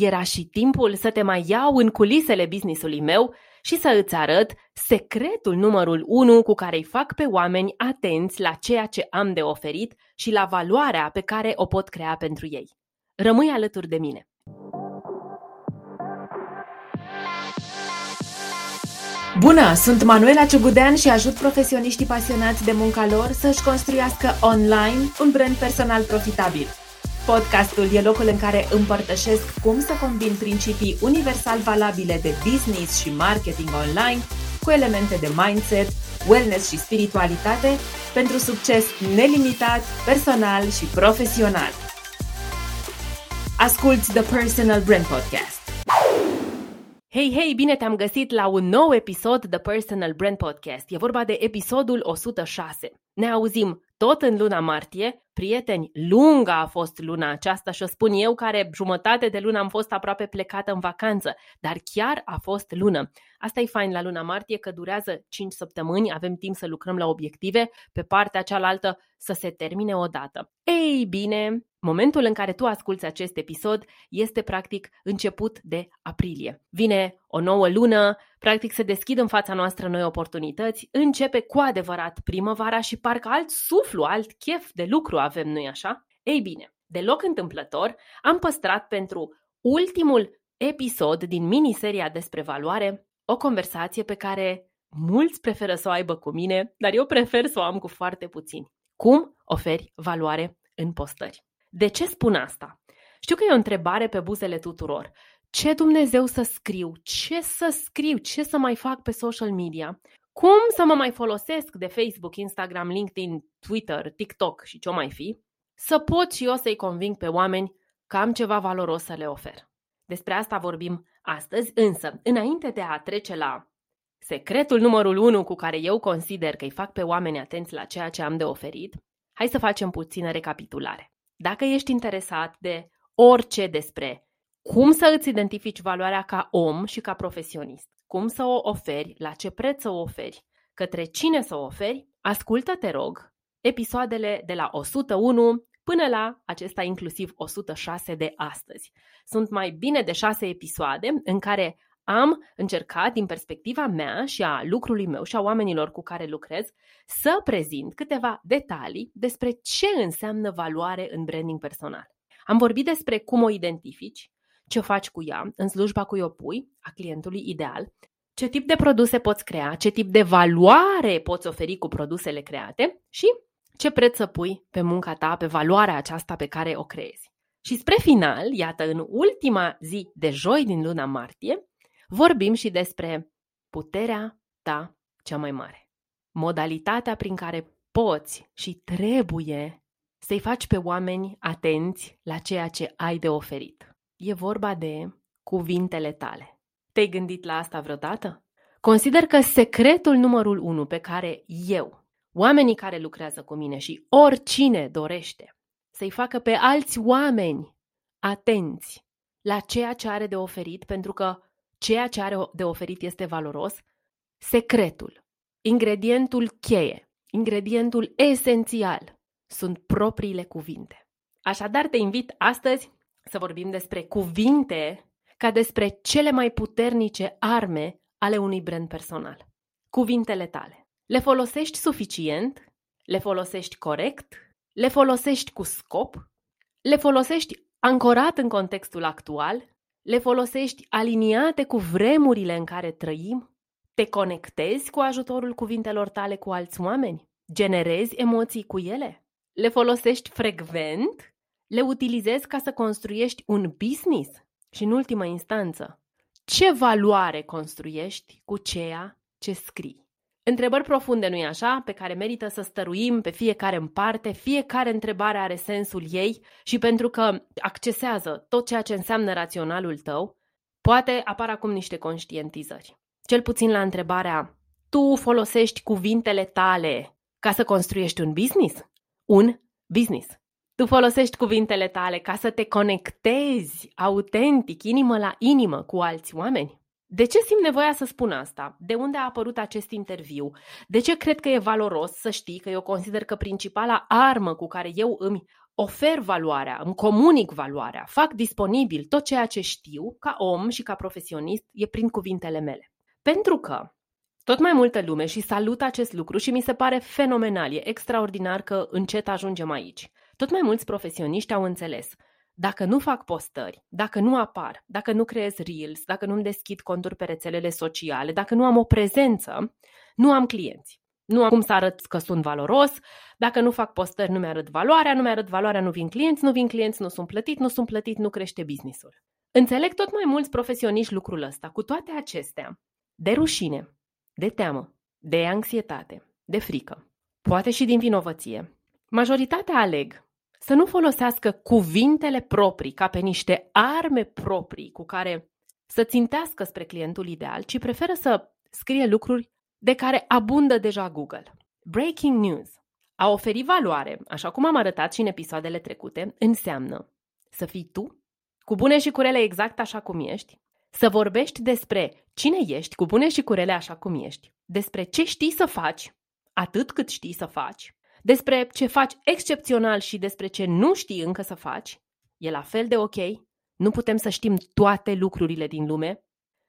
era și timpul să te mai iau în culisele businessului meu și să îți arăt secretul numărul 1 cu care îi fac pe oameni atenți la ceea ce am de oferit și la valoarea pe care o pot crea pentru ei. Rămâi alături de mine! Bună! Sunt Manuela Ciugudean și ajut profesioniștii pasionați de munca lor să-și construiască online un brand personal profitabil. Podcastul e locul în care împărtășesc cum să combin principii universal valabile de business și marketing online cu elemente de mindset, wellness și spiritualitate pentru succes nelimitat, personal și profesional. Asculți The Personal Brand Podcast. Hei, hei, bine te-am găsit la un nou episod The Personal Brand Podcast. E vorba de episodul 106. Ne auzim tot în luna martie. Prieteni, lunga a fost luna aceasta și o spun eu care jumătate de lună am fost aproape plecată în vacanță, dar chiar a fost lună. Asta e fain la luna martie că durează 5 săptămâni, avem timp să lucrăm la obiective, pe partea cealaltă să se termine odată. Ei bine, momentul în care tu asculți acest episod este practic început de aprilie. Vine o nouă lună, practic se deschid în fața noastră noi oportunități, începe cu adevărat primăvara și parcă alt suflu, alt chef de lucru avem, nu-i așa? Ei bine, deloc întâmplător, am păstrat pentru ultimul episod din miniseria despre valoare o conversație pe care mulți preferă să o aibă cu mine, dar eu prefer să o am cu foarte puțini. Cum oferi valoare în postări? De ce spun asta? Știu că e o întrebare pe buzele tuturor. Ce Dumnezeu să scriu? Ce să scriu? Ce să mai fac pe social media? Cum să mă mai folosesc de Facebook, Instagram, LinkedIn, Twitter, TikTok și ce mai fi? Să pot și eu să-i conving pe oameni că am ceva valoros să le ofer. Despre asta vorbim astăzi, însă, înainte de a trece la secretul numărul 1 cu care eu consider că îi fac pe oameni atenți la ceea ce am de oferit, hai să facem puțină recapitulare. Dacă ești interesat de orice despre cum să îți identifici valoarea ca om și ca profesionist, cum să o oferi, la ce preț să o oferi, către cine să o oferi, ascultă, te rog, episoadele de la 101 până la acesta inclusiv 106 de astăzi. Sunt mai bine de șase episoade în care am încercat, din perspectiva mea și a lucrului meu și a oamenilor cu care lucrez, să prezint câteva detalii despre ce înseamnă valoare în branding personal. Am vorbit despre cum o identifici, ce faci cu ea, în slujba cui o pui, a clientului ideal, ce tip de produse poți crea, ce tip de valoare poți oferi cu produsele create și ce preț să pui pe munca ta, pe valoarea aceasta pe care o creezi. Și spre final, iată, în ultima zi de joi din luna martie, vorbim și despre puterea ta cea mai mare. Modalitatea prin care poți și trebuie să-i faci pe oameni atenți la ceea ce ai de oferit. E vorba de cuvintele tale. Te-ai gândit la asta vreodată? Consider că secretul numărul unu pe care eu oamenii care lucrează cu mine și oricine dorește să-i facă pe alți oameni atenți la ceea ce are de oferit, pentru că ceea ce are de oferit este valoros, secretul, ingredientul cheie, ingredientul esențial sunt propriile cuvinte. Așadar, te invit astăzi să vorbim despre cuvinte ca despre cele mai puternice arme ale unui brand personal. Cuvintele tale. Le folosești suficient? Le folosești corect? Le folosești cu scop? Le folosești ancorat în contextul actual? Le folosești aliniate cu vremurile în care trăim? Te conectezi cu ajutorul cuvintelor tale cu alți oameni? Generezi emoții cu ele? Le folosești frecvent? Le utilizezi ca să construiești un business? Și în ultima instanță, ce valoare construiești cu ceea ce scrii? Întrebări profunde, nu-i așa, pe care merită să stăruim pe fiecare în parte, fiecare întrebare are sensul ei și pentru că accesează tot ceea ce înseamnă raționalul tău, poate apar acum niște conștientizări. Cel puțin la întrebarea, tu folosești cuvintele tale ca să construiești un business? Un business. Tu folosești cuvintele tale ca să te conectezi autentic, inimă la inimă cu alți oameni? De ce simt nevoia să spun asta? De unde a apărut acest interviu? De ce cred că e valoros să știi că eu consider că principala armă cu care eu îmi ofer valoarea, îmi comunic valoarea, fac disponibil tot ceea ce știu ca om și ca profesionist e prin cuvintele mele. Pentru că tot mai multă lume și salut acest lucru și mi se pare fenomenal, e extraordinar că încet ajungem aici. Tot mai mulți profesioniști au înțeles. Dacă nu fac postări, dacă nu apar, dacă nu creez reels, dacă nu-mi deschid conturi pe rețelele sociale, dacă nu am o prezență, nu am clienți. Nu am cum să arăt că sunt valoros, dacă nu fac postări, nu mi-arăt valoarea, nu mi-arăt valoarea, nu vin clienți, nu vin clienți, nu sunt plătit, nu sunt plătit, nu crește businessul. Înțeleg tot mai mulți profesioniști lucrul ăsta. Cu toate acestea, de rușine, de teamă, de anxietate, de frică, poate și din vinovăție, majoritatea aleg să nu folosească cuvintele proprii ca pe niște arme proprii cu care să țintească spre clientul ideal, ci preferă să scrie lucruri de care abundă deja Google. Breaking news. A oferi valoare, așa cum am arătat și în episoadele trecute, înseamnă să fii tu, cu bune și curele exact așa cum ești, să vorbești despre cine ești, cu bune și curele așa cum ești, despre ce știi să faci, atât cât știi să faci, despre ce faci excepțional și despre ce nu știi încă să faci, e la fel de ok, nu putem să știm toate lucrurile din lume,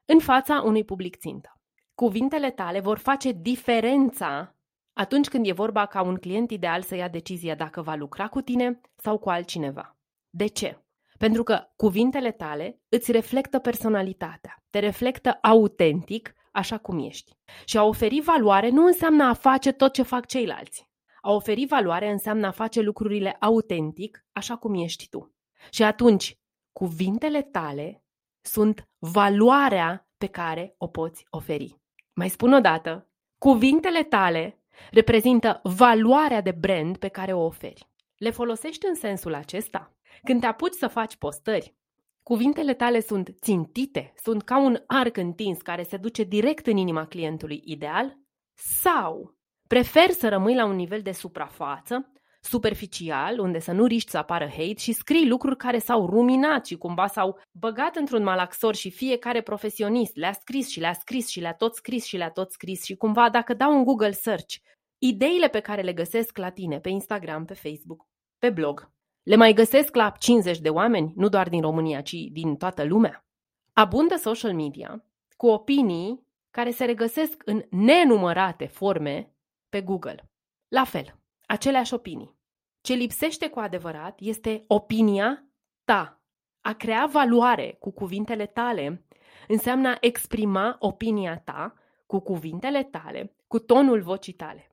în fața unui public țintă. Cuvintele tale vor face diferența atunci când e vorba ca un client ideal să ia decizia dacă va lucra cu tine sau cu altcineva. De ce? Pentru că cuvintele tale îți reflectă personalitatea, te reflectă autentic așa cum ești. Și a oferi valoare nu înseamnă a face tot ce fac ceilalți. A oferi valoare înseamnă a face lucrurile autentic așa cum ești tu. Și atunci, cuvintele tale sunt valoarea pe care o poți oferi. Mai spun o dată, cuvintele tale reprezintă valoarea de brand pe care o oferi. Le folosești în sensul acesta? Când te apuci să faci postări, cuvintele tale sunt țintite, sunt ca un arc întins care se duce direct în inima clientului ideal? Sau preferi să rămâi la un nivel de suprafață, superficial, unde să nu riști să apară hate și scrii lucruri care s-au ruminat și cumva s-au băgat într-un malaxor și fiecare profesionist le-a scris și le-a scris și le-a tot scris și le-a tot scris și cumva dacă dau un Google search, ideile pe care le găsesc la tine pe Instagram, pe Facebook, pe blog, le mai găsesc la 50 de oameni, nu doar din România, ci din toată lumea. Abundă social media cu opinii care se regăsesc în nenumărate forme pe Google. La fel, aceleași opinii. Ce lipsește cu adevărat este opinia ta. A crea valoare cu cuvintele tale înseamnă a exprima opinia ta cu cuvintele tale, cu tonul vocii tale.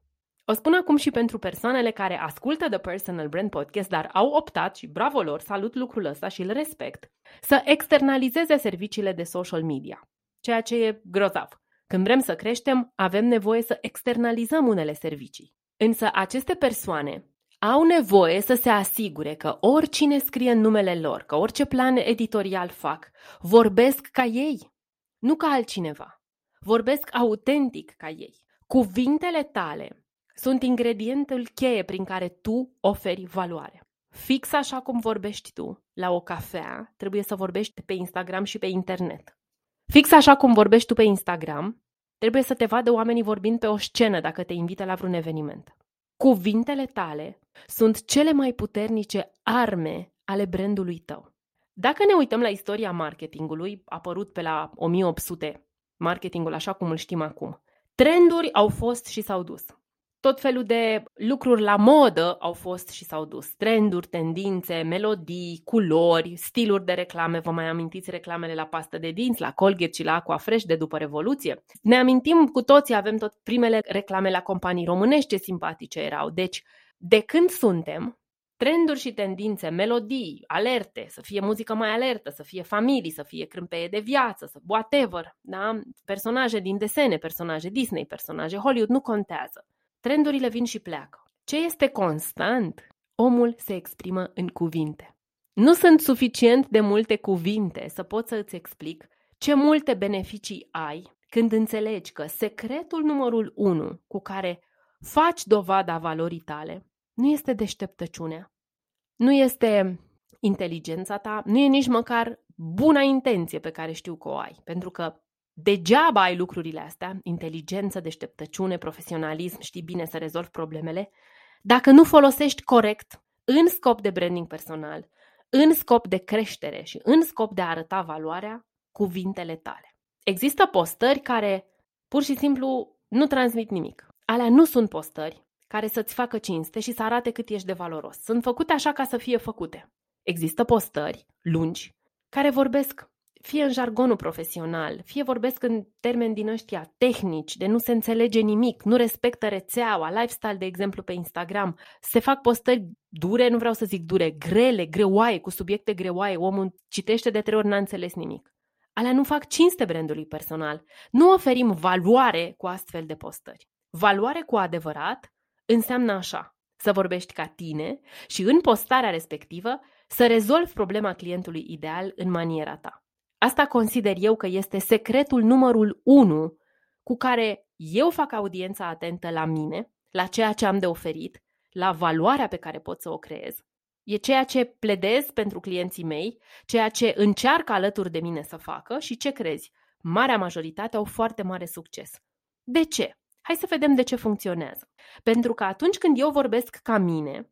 O spun acum și pentru persoanele care ascultă The Personal Brand Podcast, dar au optat și bravo lor, salut lucrul ăsta și îl respect, să externalizeze serviciile de social media, ceea ce e grozav. Când vrem să creștem, avem nevoie să externalizăm unele servicii. Însă aceste persoane au nevoie să se asigure că oricine scrie în numele lor, că orice plan editorial fac, vorbesc ca ei, nu ca altcineva. Vorbesc autentic ca ei. Cuvintele tale sunt ingredientul cheie prin care tu oferi valoare. Fix așa cum vorbești tu la o cafea, trebuie să vorbești pe Instagram și pe internet. Fix așa cum vorbești tu pe Instagram, trebuie să te vadă oamenii vorbind pe o scenă dacă te invită la vreun eveniment. Cuvintele tale sunt cele mai puternice arme ale brandului tău. Dacă ne uităm la istoria marketingului, apărut pe la 1800, marketingul așa cum îl știm acum, trenduri au fost și s-au dus tot felul de lucruri la modă au fost și s-au dus. Trenduri, tendințe, melodii, culori, stiluri de reclame. Vă mai amintiți reclamele la pastă de dinți, la Colgate și la Aqua Fresh de după Revoluție? Ne amintim cu toții, avem tot primele reclame la companii românești ce simpatice erau. Deci, de când suntem, trenduri și tendințe, melodii, alerte, să fie muzică mai alertă, să fie familii, să fie crâmpeie de viață, să whatever, da? personaje din desene, personaje Disney, personaje Hollywood, nu contează. Trendurile vin și pleacă. Ce este constant? Omul se exprimă în cuvinte. Nu sunt suficient de multe cuvinte să pot să îți explic ce multe beneficii ai când înțelegi că secretul numărul 1 cu care faci dovada valorii tale nu este deșteptăciunea, nu este inteligența ta, nu e nici măcar buna intenție pe care știu că o ai, pentru că Degeaba ai lucrurile astea, inteligență, deșteptăciune, profesionalism, știi bine să rezolvi problemele, dacă nu folosești corect în scop de branding personal, în scop de creștere și în scop de a arăta valoarea cuvintele tale. Există postări care pur și simplu nu transmit nimic. Alea nu sunt postări care să-ți facă cinste și să arate cât ești de valoros. Sunt făcute așa ca să fie făcute. Există postări lungi care vorbesc fie în jargonul profesional, fie vorbesc în termeni din ăștia tehnici, de nu se înțelege nimic, nu respectă rețeaua, lifestyle, de exemplu, pe Instagram. Se fac postări dure, nu vreau să zic dure, grele, greoaie, cu subiecte greoaie. Omul citește de trei ori, n-a înțeles nimic. Alea nu fac cinste brandului personal. Nu oferim valoare cu astfel de postări. Valoare cu adevărat înseamnă așa, să vorbești ca tine și în postarea respectivă să rezolvi problema clientului ideal în maniera ta. Asta consider eu că este secretul numărul unu cu care eu fac audiența atentă la mine, la ceea ce am de oferit, la valoarea pe care pot să o creez. E ceea ce pledez pentru clienții mei, ceea ce încearcă alături de mine să facă și ce crezi? Marea majoritate au foarte mare succes. De ce? Hai să vedem de ce funcționează. Pentru că atunci când eu vorbesc ca mine,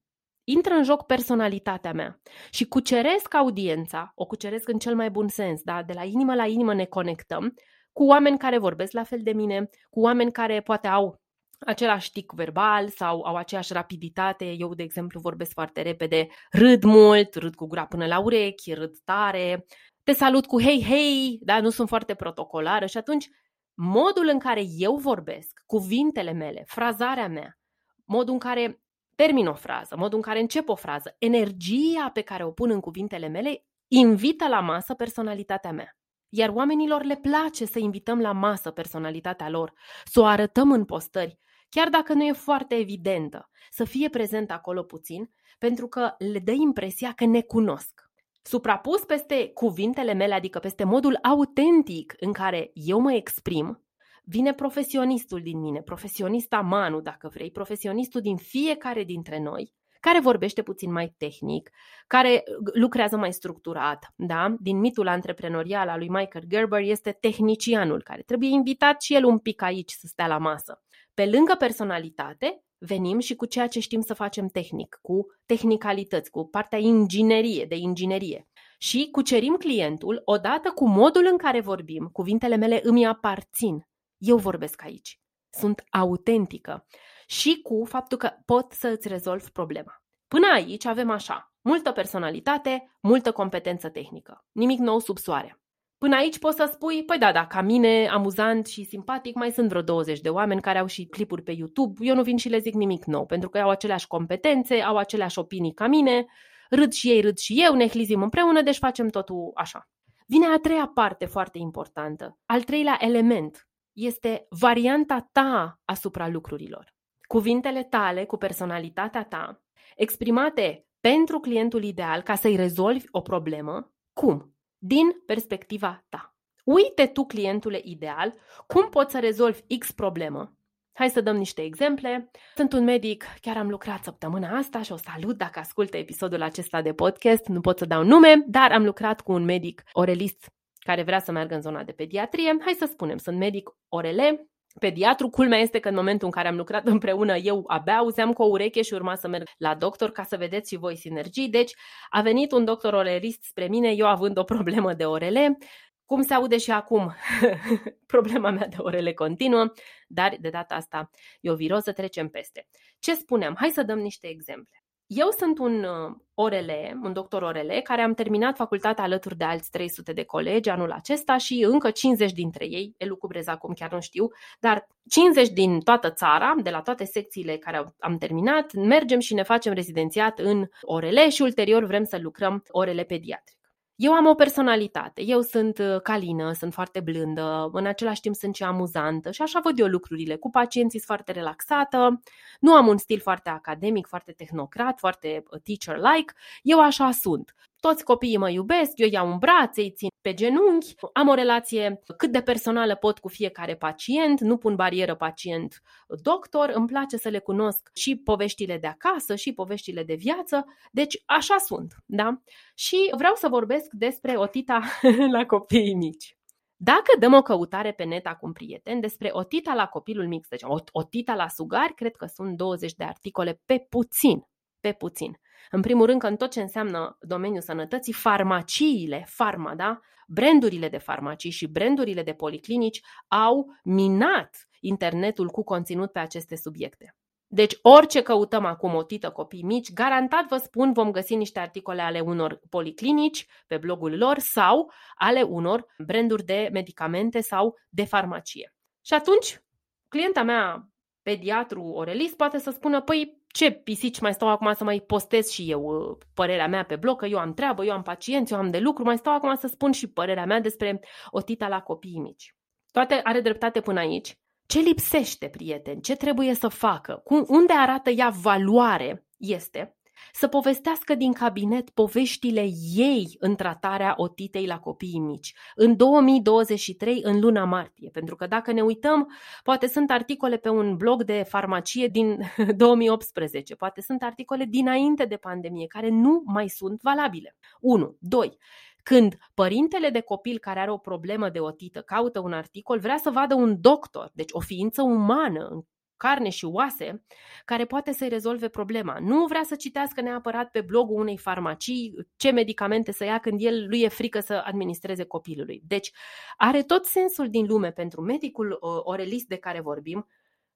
intră în joc personalitatea mea și cuceresc audiența, o cuceresc în cel mai bun sens, da? de la inimă la inimă ne conectăm cu oameni care vorbesc la fel de mine, cu oameni care poate au același tic verbal sau au aceeași rapiditate. Eu, de exemplu, vorbesc foarte repede, râd mult, râd cu gura până la urechi, râd tare, te salut cu hei, hei, da, nu sunt foarte protocolară și atunci modul în care eu vorbesc, cuvintele mele, frazarea mea, modul în care termin o frază, modul în care încep o frază, energia pe care o pun în cuvintele mele, invită la masă personalitatea mea. Iar oamenilor le place să invităm la masă personalitatea lor, să o arătăm în postări, chiar dacă nu e foarte evidentă, să fie prezent acolo puțin, pentru că le dă impresia că ne cunosc. Suprapus peste cuvintele mele, adică peste modul autentic în care eu mă exprim, vine profesionistul din mine, profesionista Manu, dacă vrei, profesionistul din fiecare dintre noi, care vorbește puțin mai tehnic, care lucrează mai structurat. Da? Din mitul antreprenorial al lui Michael Gerber este tehnicianul, care trebuie invitat și el un pic aici să stea la masă. Pe lângă personalitate, venim și cu ceea ce știm să facem tehnic, cu tehnicalități, cu partea inginerie, de inginerie. Și cucerim clientul odată cu modul în care vorbim, cuvintele mele îmi aparțin. Eu vorbesc aici. Sunt autentică. Și cu faptul că pot să îți rezolv problema. Până aici avem așa, multă personalitate, multă competență tehnică. Nimic nou sub soare. Până aici poți să spui, păi da, da, ca mine, amuzant și simpatic, mai sunt vreo 20 de oameni care au și clipuri pe YouTube. Eu nu vin și le zic nimic nou, pentru că au aceleași competențe, au aceleași opinii ca mine, râd și ei, râd și eu, ne hlizim împreună, deci facem totul așa. Vine a treia parte foarte importantă. Al treilea element este varianta ta asupra lucrurilor. Cuvintele tale cu personalitatea ta, exprimate pentru clientul ideal ca să-i rezolvi o problemă, cum? din perspectiva ta. Uite tu, clientule ideal, cum poți să rezolvi X problemă. Hai să dăm niște exemple. Sunt un medic, chiar am lucrat săptămâna asta și o salut dacă ascultă episodul acesta de podcast. Nu pot să dau nume, dar am lucrat cu un medic orelist care vrea să meargă în zona de pediatrie. Hai să spunem, sunt medic orele, pediatru. Culmea este că în momentul în care am lucrat împreună, eu abia auzeam cu o ureche și urma să merg la doctor ca să vedeți și voi sinergii. Deci a venit un doctor orelist spre mine, eu având o problemă de orele. Cum se aude și acum, problema mea de orele continuă, dar de data asta e o viroză, trecem peste. Ce spuneam? Hai să dăm niște exemple. Eu sunt un uh, orele, un doctor orele, care am terminat facultatea alături de alți 300 de colegi anul acesta și încă 50 dintre ei, elucubrez acum chiar nu știu, dar 50 din toată țara, de la toate secțiile care am terminat, mergem și ne facem rezidențiat în orele și ulterior vrem să lucrăm orele pediatri. Eu am o personalitate, eu sunt uh, calină, sunt foarte blândă, în același timp sunt și amuzantă și așa văd eu lucrurile. Cu pacienții sunt foarte relaxată, nu am un stil foarte academic, foarte tehnocrat, foarte uh, teacher-like, eu așa sunt. Toți copiii mă iubesc, eu iau în brațe, îi țin pe genunchi, am o relație cât de personală pot cu fiecare pacient, nu pun barieră pacient-doctor, îmi place să le cunosc și poveștile de acasă și poveștile de viață, deci așa sunt, da? Și vreau să vorbesc despre otita la copiii mici. Dacă dăm o căutare pe net acum, prieten, despre otita la copilul mic, deci otita la sugari, cred că sunt 20 de articole pe puțin, pe puțin. În primul rând că în tot ce înseamnă domeniul sănătății, farmaciile, farma, da? brandurile de farmacii și brandurile de policlinici au minat internetul cu conținut pe aceste subiecte. Deci orice căutăm acum o tită copii mici, garantat vă spun vom găsi niște articole ale unor policlinici pe blogul lor sau ale unor branduri de medicamente sau de farmacie. Și atunci, clienta mea, pediatru orelist, poate să spună, păi ce pisici mai stau acum să mai postez și eu uh, părerea mea pe blog, că eu am treabă, eu am pacienți, eu am de lucru, mai stau acum să spun și părerea mea despre o tita la copiii mici. Toate are dreptate până aici, ce lipsește, prieteni? Ce trebuie să facă? Cum, unde arată ea valoare? Este să povestească din cabinet poveștile ei în tratarea otitei la copiii mici, în 2023, în luna martie. Pentru că dacă ne uităm, poate sunt articole pe un blog de farmacie din 2018, poate sunt articole dinainte de pandemie, care nu mai sunt valabile. 1. 2. Când părintele de copil care are o problemă de otită caută un articol, vrea să vadă un doctor, deci o ființă umană în carne și oase, care poate să-i rezolve problema. Nu vrea să citească neapărat pe blogul unei farmacii ce medicamente să ia când el lui e frică să administreze copilului. Deci are tot sensul din lume pentru medicul uh, orelist de care vorbim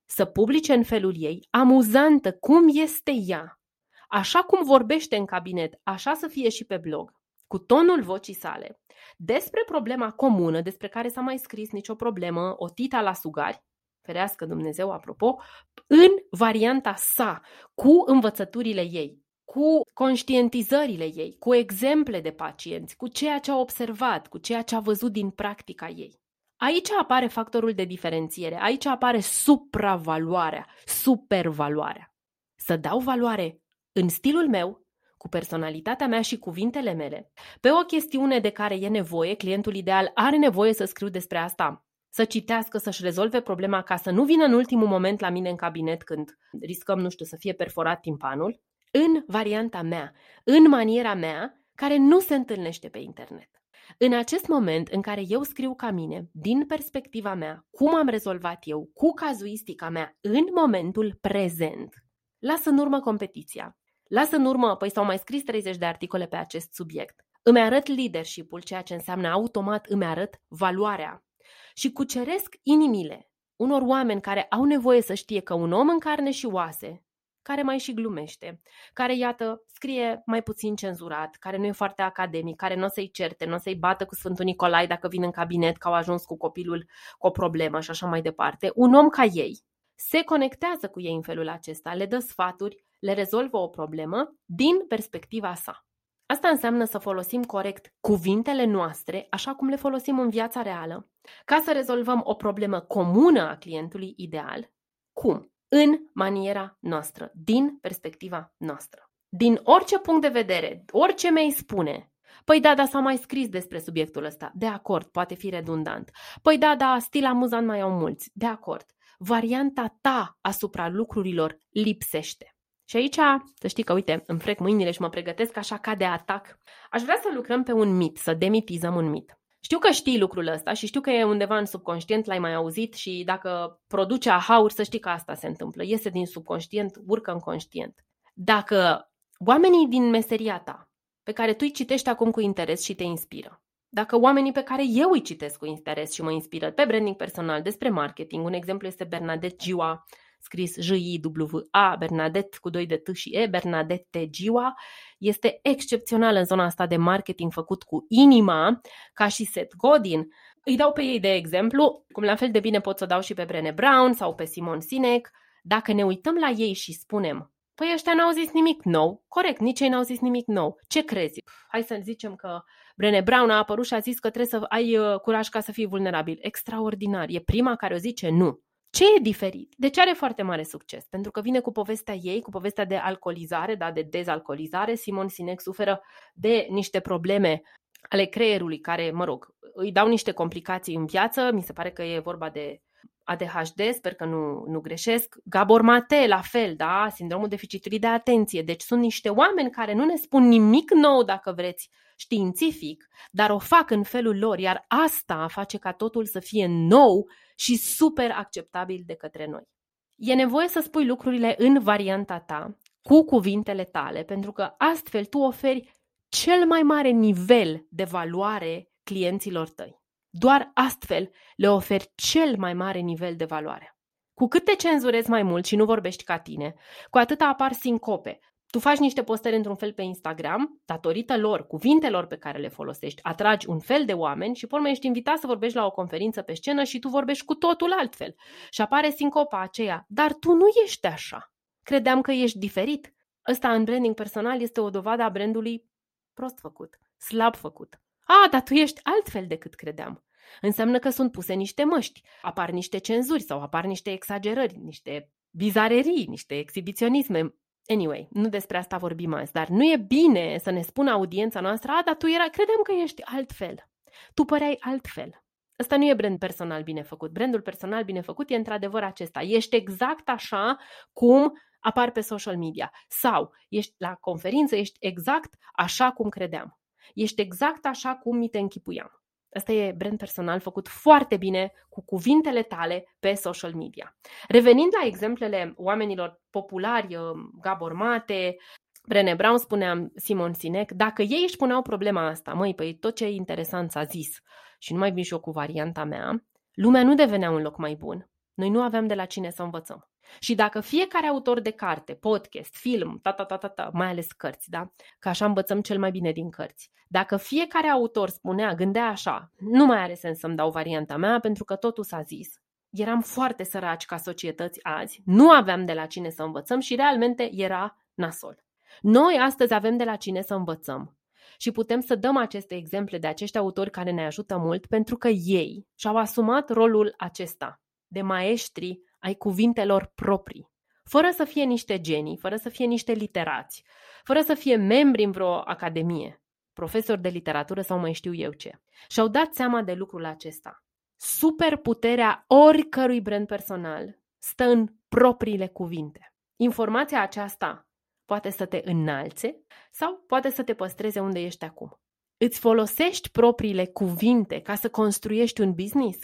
să publice în felul ei, amuzantă cum este ea, așa cum vorbește în cabinet, așa să fie și pe blog cu tonul vocii sale, despre problema comună, despre care s-a mai scris nicio problemă, o tita la sugari, ferească Dumnezeu, apropo, în varianta sa, cu învățăturile ei, cu conștientizările ei, cu exemple de pacienți, cu ceea ce a observat, cu ceea ce a văzut din practica ei. Aici apare factorul de diferențiere, aici apare supravaloarea, supervaloarea. Să dau valoare în stilul meu, cu personalitatea mea și cuvintele mele, pe o chestiune de care e nevoie, clientul ideal are nevoie să scriu despre asta, să citească, să-și rezolve problema ca să nu vină în ultimul moment la mine în cabinet când riscăm, nu știu, să fie perforat timpanul, în varianta mea, în maniera mea, care nu se întâlnește pe internet. În acest moment în care eu scriu ca mine, din perspectiva mea, cum am rezolvat eu, cu cazuistica mea, în momentul prezent, las în urmă competiția, Lasă în urmă, păi s-au mai scris 30 de articole pe acest subiect. Îmi arăt leadership-ul, ceea ce înseamnă automat îmi arăt valoarea. Și cuceresc inimile unor oameni care au nevoie să știe că un om în carne și oase, care mai și glumește, care, iată, scrie mai puțin cenzurat, care nu e foarte academic, care nu o să-i certe, nu o să-i bată cu Sfântul Nicolae dacă vin în cabinet că au ajuns cu copilul cu o problemă și așa mai departe. Un om ca ei se conectează cu ei în felul acesta, le dă sfaturi, le rezolvă o problemă din perspectiva sa. Asta înseamnă să folosim corect cuvintele noastre, așa cum le folosim în viața reală, ca să rezolvăm o problemă comună a clientului ideal. Cum? În maniera noastră, din perspectiva noastră. Din orice punct de vedere, orice mi spune, Păi da, da, s-a mai scris despre subiectul ăsta. De acord, poate fi redundant. Păi da, da, stil amuzant mai au mulți. De acord. Varianta ta asupra lucrurilor lipsește. Și aici, să știi că, uite, îmi frec mâinile și mă pregătesc așa ca de atac. Aș vrea să lucrăm pe un mit, să demitizăm un mit. Știu că știi lucrul ăsta și știu că e undeva în subconștient, l-ai mai auzit și dacă produce ahauri, să știi că asta se întâmplă. Iese din subconștient, urcă în conștient. Dacă oamenii din meseria ta, pe care tu îi citești acum cu interes și te inspiră, dacă oamenii pe care eu îi citesc cu interes și mă inspiră pe branding personal, despre marketing, un exemplu este Bernadette Giua, scris J-I-W-A, Bernadette cu doi de T și E, Bernadette Giua, este excepțional în zona asta de marketing făcut cu inima, ca și Seth Godin. Îi dau pe ei de exemplu, cum la fel de bine pot să dau și pe Brené Brown sau pe Simon Sinek. Dacă ne uităm la ei și spunem, păi ăștia n-au zis nimic nou, corect, nici ei n-au zis nimic nou, ce crezi? Hai să zicem că Brené Brown a apărut și a zis că trebuie să ai uh, curaj ca să fii vulnerabil. Extraordinar. E prima care o zice nu. Ce e diferit? De ce are foarte mare succes? Pentru că vine cu povestea ei, cu povestea de alcoolizare, da, de dezalcoolizare. Simon Sinek suferă de niște probleme ale creierului care, mă rog, îi dau niște complicații în viață. Mi se pare că e vorba de ADHD, sper că nu, nu greșesc. Gabor Mate, la fel, da, sindromul deficitului de atenție. Deci sunt niște oameni care nu ne spun nimic nou, dacă vreți, științific, dar o fac în felul lor, iar asta face ca totul să fie nou și super acceptabil de către noi. E nevoie să spui lucrurile în varianta ta, cu cuvintele tale, pentru că astfel tu oferi cel mai mare nivel de valoare clienților tăi. Doar astfel le oferi cel mai mare nivel de valoare. Cu cât te cenzurezi mai mult și nu vorbești ca tine, cu atât apar sincope. Tu faci niște postări într-un fel pe Instagram, datorită lor, cuvintelor pe care le folosești, atragi un fel de oameni și pe ești invitat să vorbești la o conferință pe scenă și tu vorbești cu totul altfel. Și apare sincopa aceea, dar tu nu ești așa. Credeam că ești diferit. Ăsta în branding personal este o dovadă a brandului prost făcut, slab făcut. A, dar tu ești altfel decât credeam. Înseamnă că sunt puse niște măști, apar niște cenzuri sau apar niște exagerări, niște bizarerii, niște exhibiționisme. Anyway, nu despre asta vorbim azi, dar nu e bine să ne spună audiența noastră, a, dar tu era, credeam că ești altfel. Tu păreai altfel. Ăsta nu e brand personal bine făcut. Brandul personal bine făcut e într-adevăr acesta. Ești exact așa cum apar pe social media. Sau ești la conferință, ești exact așa cum credeam. Ești exact așa cum mi te închipuiam. Asta e brand personal făcut foarte bine cu cuvintele tale pe social media. Revenind la exemplele oamenilor populari, uh, Gabor Mate, Brené Brown, spuneam Simon Sinek, dacă ei își puneau problema asta, măi, păi tot ce e interesant s-a zis și nu mai vin și eu cu varianta mea, lumea nu devenea un loc mai bun. Noi nu aveam de la cine să învățăm. Și dacă fiecare autor de carte, podcast, film, ta, ta, ta, ta, ta, mai ales cărți, da? Că așa învățăm cel mai bine din cărți. Dacă fiecare autor spunea, gândea așa, nu mai are sens să-mi dau varianta mea pentru că totul s-a zis. Eram foarte săraci ca societăți azi, nu aveam de la cine să învățăm și realmente era nasol. Noi astăzi avem de la cine să învățăm. Și putem să dăm aceste exemple de acești autori care ne ajută mult pentru că ei și-au asumat rolul acesta de maestri ai cuvintelor proprii, fără să fie niște genii, fără să fie niște literați, fără să fie membri în vreo academie, profesori de literatură sau mai știu eu ce. Și-au dat seama de lucrul acesta. Superputerea oricărui brand personal stă în propriile cuvinte. Informația aceasta poate să te înalțe sau poate să te păstreze unde ești acum. Îți folosești propriile cuvinte ca să construiești un business?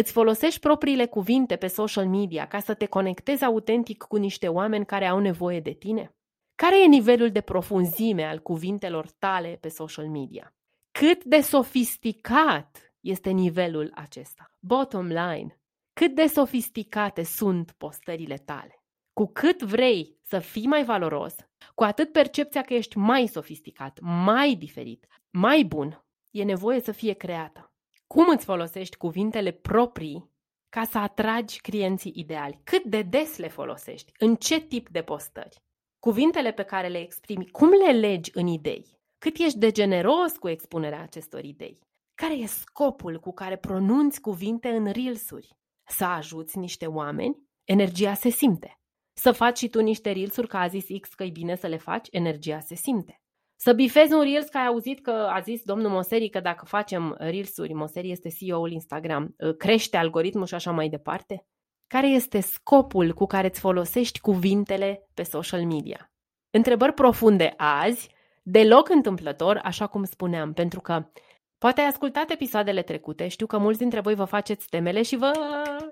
Îți folosești propriile cuvinte pe social media ca să te conectezi autentic cu niște oameni care au nevoie de tine? Care e nivelul de profunzime al cuvintelor tale pe social media? Cât de sofisticat este nivelul acesta? Bottom line, cât de sofisticate sunt postările tale? Cu cât vrei să fii mai valoros, cu atât percepția că ești mai sofisticat, mai diferit, mai bun, e nevoie să fie creată. Cum îți folosești cuvintele proprii ca să atragi clienții ideali? Cât de des le folosești? În ce tip de postări? Cuvintele pe care le exprimi, cum le legi în idei? Cât ești de generos cu expunerea acestor idei? Care e scopul cu care pronunți cuvinte în reelsuri? Să ajuți niște oameni? Energia se simte. Să faci și tu niște reelsuri că a zis X că e bine să le faci? Energia se simte. Să bifezi un Reels, că ai auzit că a zis domnul Moseri că dacă facem Reels-uri, Moseri este CEO-ul Instagram, ă, crește algoritmul și așa mai departe? Care este scopul cu care îți folosești cuvintele pe social media? Întrebări profunde azi, deloc întâmplător, așa cum spuneam, pentru că poate ai ascultat episoadele trecute, știu că mulți dintre voi vă faceți temele și vă...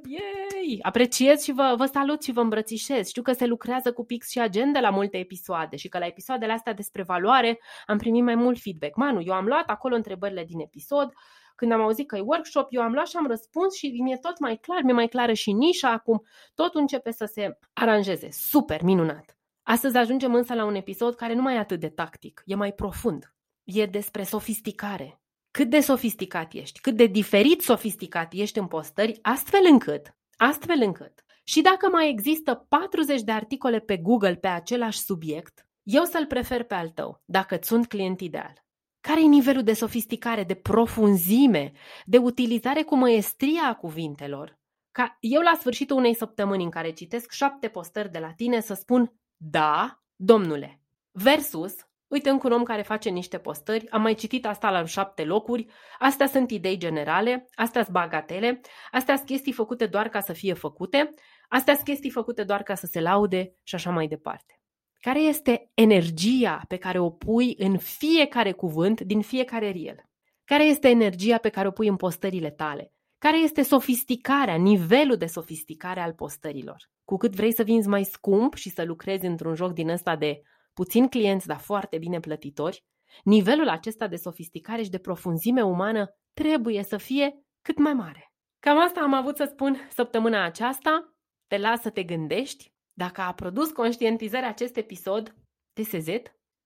Yeah! Yay! Apreciez și vă, vă salut și vă îmbrățișez. Știu că se lucrează cu pix și agenda la multe episoade și că la episoadele astea despre valoare am primit mai mult feedback. Manu, eu am luat acolo întrebările din episod, când am auzit că e workshop, eu am luat și am răspuns și mi-e tot mai clar, mi-e mai clară și nișa acum, totul începe să se aranjeze. Super, minunat! Astăzi ajungem însă la un episod care nu mai e atât de tactic, e mai profund. E despre sofisticare. Cât de sofisticat ești, cât de diferit sofisticat ești în postări, astfel încât Astfel încât, și dacă mai există 40 de articole pe Google pe același subiect, eu să-l prefer pe al tău, dacă îți sunt client ideal. Care e nivelul de sofisticare, de profunzime, de utilizare cu măestria a cuvintelor? Ca eu la sfârșitul unei săptămâni în care citesc șapte postări de la tine să spun da, domnule, versus Uite, încă un om care face niște postări, am mai citit asta la șapte locuri, astea sunt idei generale, astea sunt bagatele, astea sunt chestii făcute doar ca să fie făcute, astea sunt chestii făcute doar ca să se laude și așa mai departe. Care este energia pe care o pui în fiecare cuvânt din fiecare riel? Care este energia pe care o pui în postările tale? Care este sofisticarea, nivelul de sofisticare al postărilor? cu cât vrei să vinzi mai scump și să lucrezi într-un joc din ăsta de puțin clienți, dar foarte bine plătitori, nivelul acesta de sofisticare și de profunzime umană trebuie să fie cât mai mare. Cam asta am avut să spun săptămâna aceasta. Te las să te gândești dacă a produs conștientizarea acest episod, TSZ,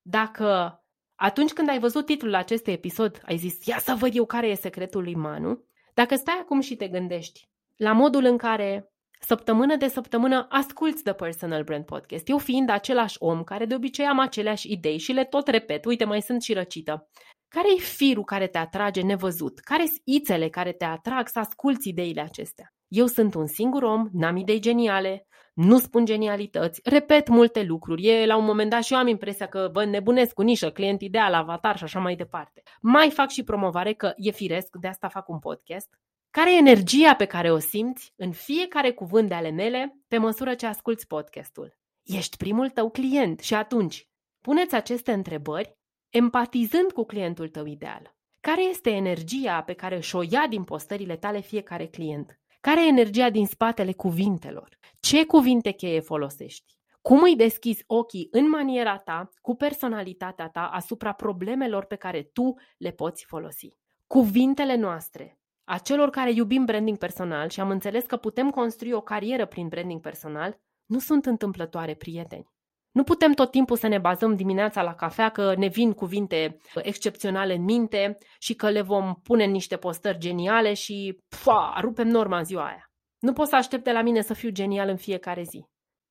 dacă atunci când ai văzut titlul acestui episod ai zis, ia să văd eu care e secretul lui Manu, dacă stai acum și te gândești la modul în care săptămână de săptămână asculți The Personal Brand Podcast, eu fiind același om care de obicei am aceleași idei și le tot repet, uite, mai sunt și răcită. Care e firul care te atrage nevăzut? Care sunt ițele care te atrag să asculți ideile acestea? Eu sunt un singur om, n-am idei geniale, nu spun genialități, repet multe lucruri. E la un moment dat și eu am impresia că vă nebunesc cu nișă, client ideal, avatar și așa mai departe. Mai fac și promovare, că e firesc, de asta fac un podcast. Care e energia pe care o simți în fiecare cuvânt de ale mele pe măsură ce asculți podcastul? Ești primul tău client și atunci puneți aceste întrebări empatizând cu clientul tău ideal. Care este energia pe care și-o ia din postările tale fiecare client? Care e energia din spatele cuvintelor? Ce cuvinte cheie folosești? Cum îi deschizi ochii în maniera ta, cu personalitatea ta, asupra problemelor pe care tu le poți folosi? Cuvintele noastre, a celor care iubim branding personal și am înțeles că putem construi o carieră prin branding personal, nu sunt întâmplătoare, prieteni. Nu putem tot timpul să ne bazăm dimineața la cafea că ne vin cuvinte excepționale în minte și că le vom pune în niște postări geniale și pua, rupem norma în ziua aia. Nu pot să aștept de la mine să fiu genial în fiecare zi.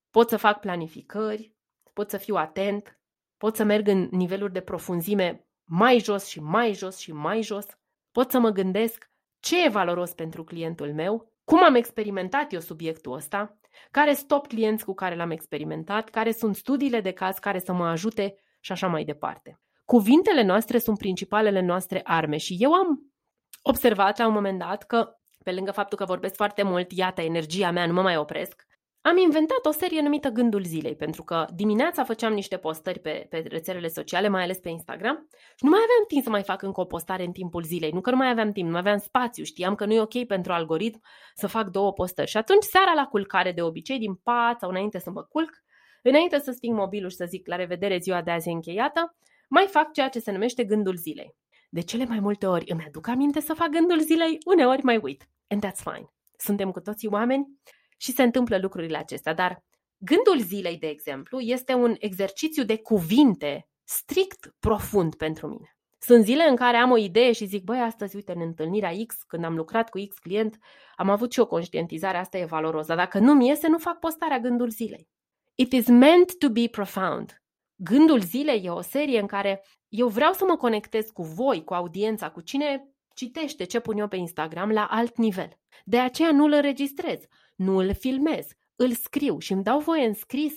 Pot să fac planificări, pot să fiu atent, pot să merg în niveluri de profunzime mai jos și mai jos și mai jos, pot să mă gândesc ce e valoros pentru clientul meu, cum am experimentat eu subiectul ăsta, care sunt top clienți cu care l-am experimentat, care sunt studiile de caz care să mă ajute și așa mai departe. Cuvintele noastre sunt principalele noastre arme și eu am observat la un moment dat că, pe lângă faptul că vorbesc foarte mult, iată, energia mea, nu mă mai opresc, am inventat o serie numită Gândul Zilei, pentru că dimineața făceam niște postări pe, pe rețelele sociale, mai ales pe Instagram, și nu mai aveam timp să mai fac încă o postare în timpul zilei. Nu că nu mai aveam timp, nu mai aveam spațiu, știam că nu e ok pentru algoritm să fac două postări. Și atunci, seara la culcare, de obicei, din pat sau înainte să mă culc, înainte să sting mobilul și să zic la revedere ziua de azi încheiată, mai fac ceea ce se numește Gândul Zilei. De cele mai multe ori îmi aduc aminte să fac gândul zilei, uneori mai uit. And that's fine. Suntem cu toții oameni și se întâmplă lucrurile acestea. Dar gândul zilei, de exemplu, este un exercițiu de cuvinte strict profund pentru mine. Sunt zile în care am o idee și zic, băi, astăzi, uite, în întâlnirea X, când am lucrat cu X client, am avut și o conștientizare, asta e valoros. Dar dacă nu-mi iese, nu fac postarea gândul zilei. It is meant to be profound. Gândul zilei e o serie în care eu vreau să mă conectez cu voi, cu audiența, cu cine citește ce pun eu pe Instagram la alt nivel. De aceea nu-l înregistrez nu îl filmez, îl scriu și îmi dau voie în scris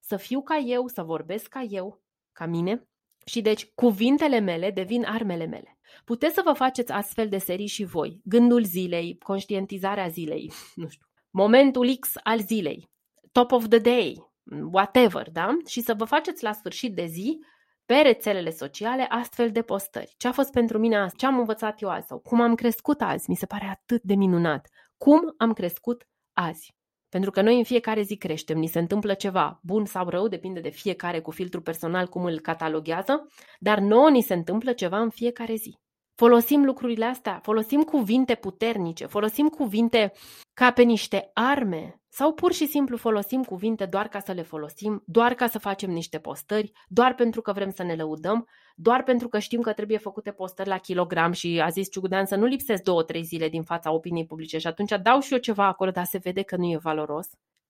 să fiu ca eu, să vorbesc ca eu, ca mine. Și deci cuvintele mele devin armele mele. Puteți să vă faceți astfel de serii și voi. Gândul zilei, conștientizarea zilei, nu știu, momentul X al zilei, top of the day, whatever, da? Și să vă faceți la sfârșit de zi pe rețelele sociale astfel de postări. Ce a fost pentru mine azi? Ce am învățat eu azi? Sau cum am crescut azi? Mi se pare atât de minunat. Cum am crescut azi. Pentru că noi în fiecare zi creștem, ni se întâmplă ceva, bun sau rău, depinde de fiecare cu filtru personal cum îl cataloghează, dar nouă ni se întâmplă ceva în fiecare zi. Folosim lucrurile astea, folosim cuvinte puternice, folosim cuvinte ca pe niște arme sau pur și simplu folosim cuvinte doar ca să le folosim, doar ca să facem niște postări, doar pentru că vrem să ne lăudăm, doar pentru că știm că trebuie făcute postări la kilogram și a zis Ciugudean să nu lipsesc două, trei zile din fața opiniei publice și atunci dau și eu ceva acolo, dar se vede că nu e valoros.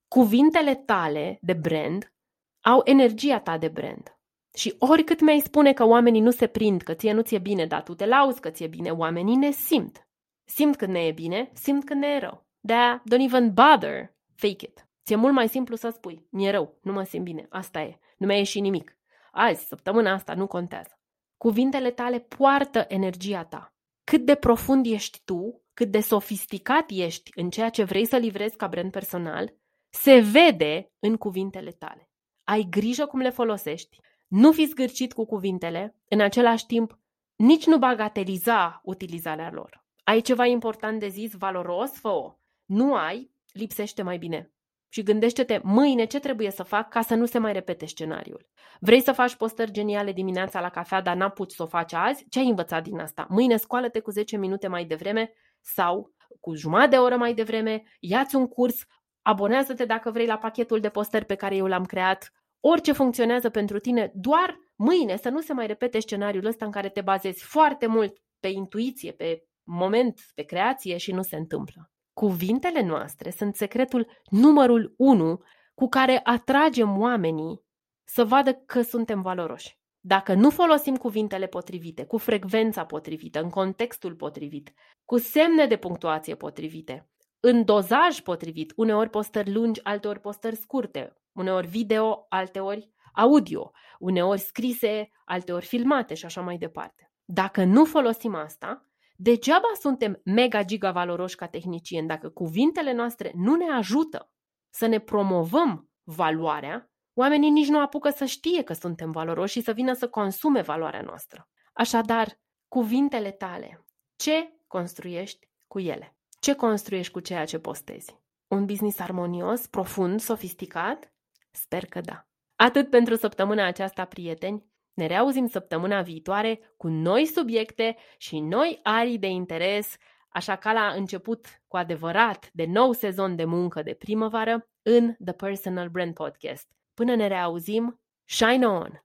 Cuvintele tale de brand au energia ta de brand. Și oricât mi-ai spune că oamenii nu se prind, că ție nu ți-e bine, dar tu te lauzi că ți-e bine, oamenii ne simt. Simt când ne e bine, simt când ne e rău. de don't even bother, fake it. Ți-e mult mai simplu să spui, mi-e rău, nu mă simt bine, asta e, nu mi-a ieșit nimic. Azi, săptămâna asta, nu contează. Cuvintele tale poartă energia ta. Cât de profund ești tu, cât de sofisticat ești în ceea ce vrei să livrezi ca brand personal, se vede în cuvintele tale. Ai grijă cum le folosești, nu fi zgârcit cu cuvintele, în același timp, nici nu bagateliza utilizarea lor. Ai ceva important de zis, valoros, fă-o. Nu ai, lipsește mai bine. și gândește-te mâine ce trebuie să fac ca să nu se mai repete scenariul. Vrei să faci postări geniale dimineața la cafea, dar n-a putut să o faci azi? Ce ai învățat din asta? Mâine scoală-te cu 10 minute mai devreme sau cu jumătate de oră mai devreme, ia-ți un curs, abonează-te dacă vrei la pachetul de postări pe care eu l-am creat, orice funcționează pentru tine, doar mâine să nu se mai repete scenariul ăsta în care te bazezi foarte mult pe intuiție, pe moment, pe creație și nu se întâmplă. Cuvintele noastre sunt secretul numărul unu cu care atragem oamenii să vadă că suntem valoroși. Dacă nu folosim cuvintele potrivite, cu frecvența potrivită, în contextul potrivit, cu semne de punctuație potrivite, în dozaj potrivit, uneori postări lungi, alteori postări scurte, uneori video, alteori audio, uneori scrise, alteori filmate și așa mai departe. Dacă nu folosim asta, degeaba suntem mega giga valoroși ca tehnicieni dacă cuvintele noastre nu ne ajută să ne promovăm valoarea, oamenii nici nu apucă să știe că suntem valoroși și să vină să consume valoarea noastră. Așadar, cuvintele tale, ce construiești cu ele? Ce construiești cu ceea ce postezi? Un business armonios, profund, sofisticat? Sper că da. Atât pentru săptămâna aceasta, prieteni. Ne reauzim săptămâna viitoare cu noi subiecte și noi arii de interes, așa ca la început cu adevărat de nou sezon de muncă de primăvară în The Personal Brand Podcast. Până ne reauzim, shine on!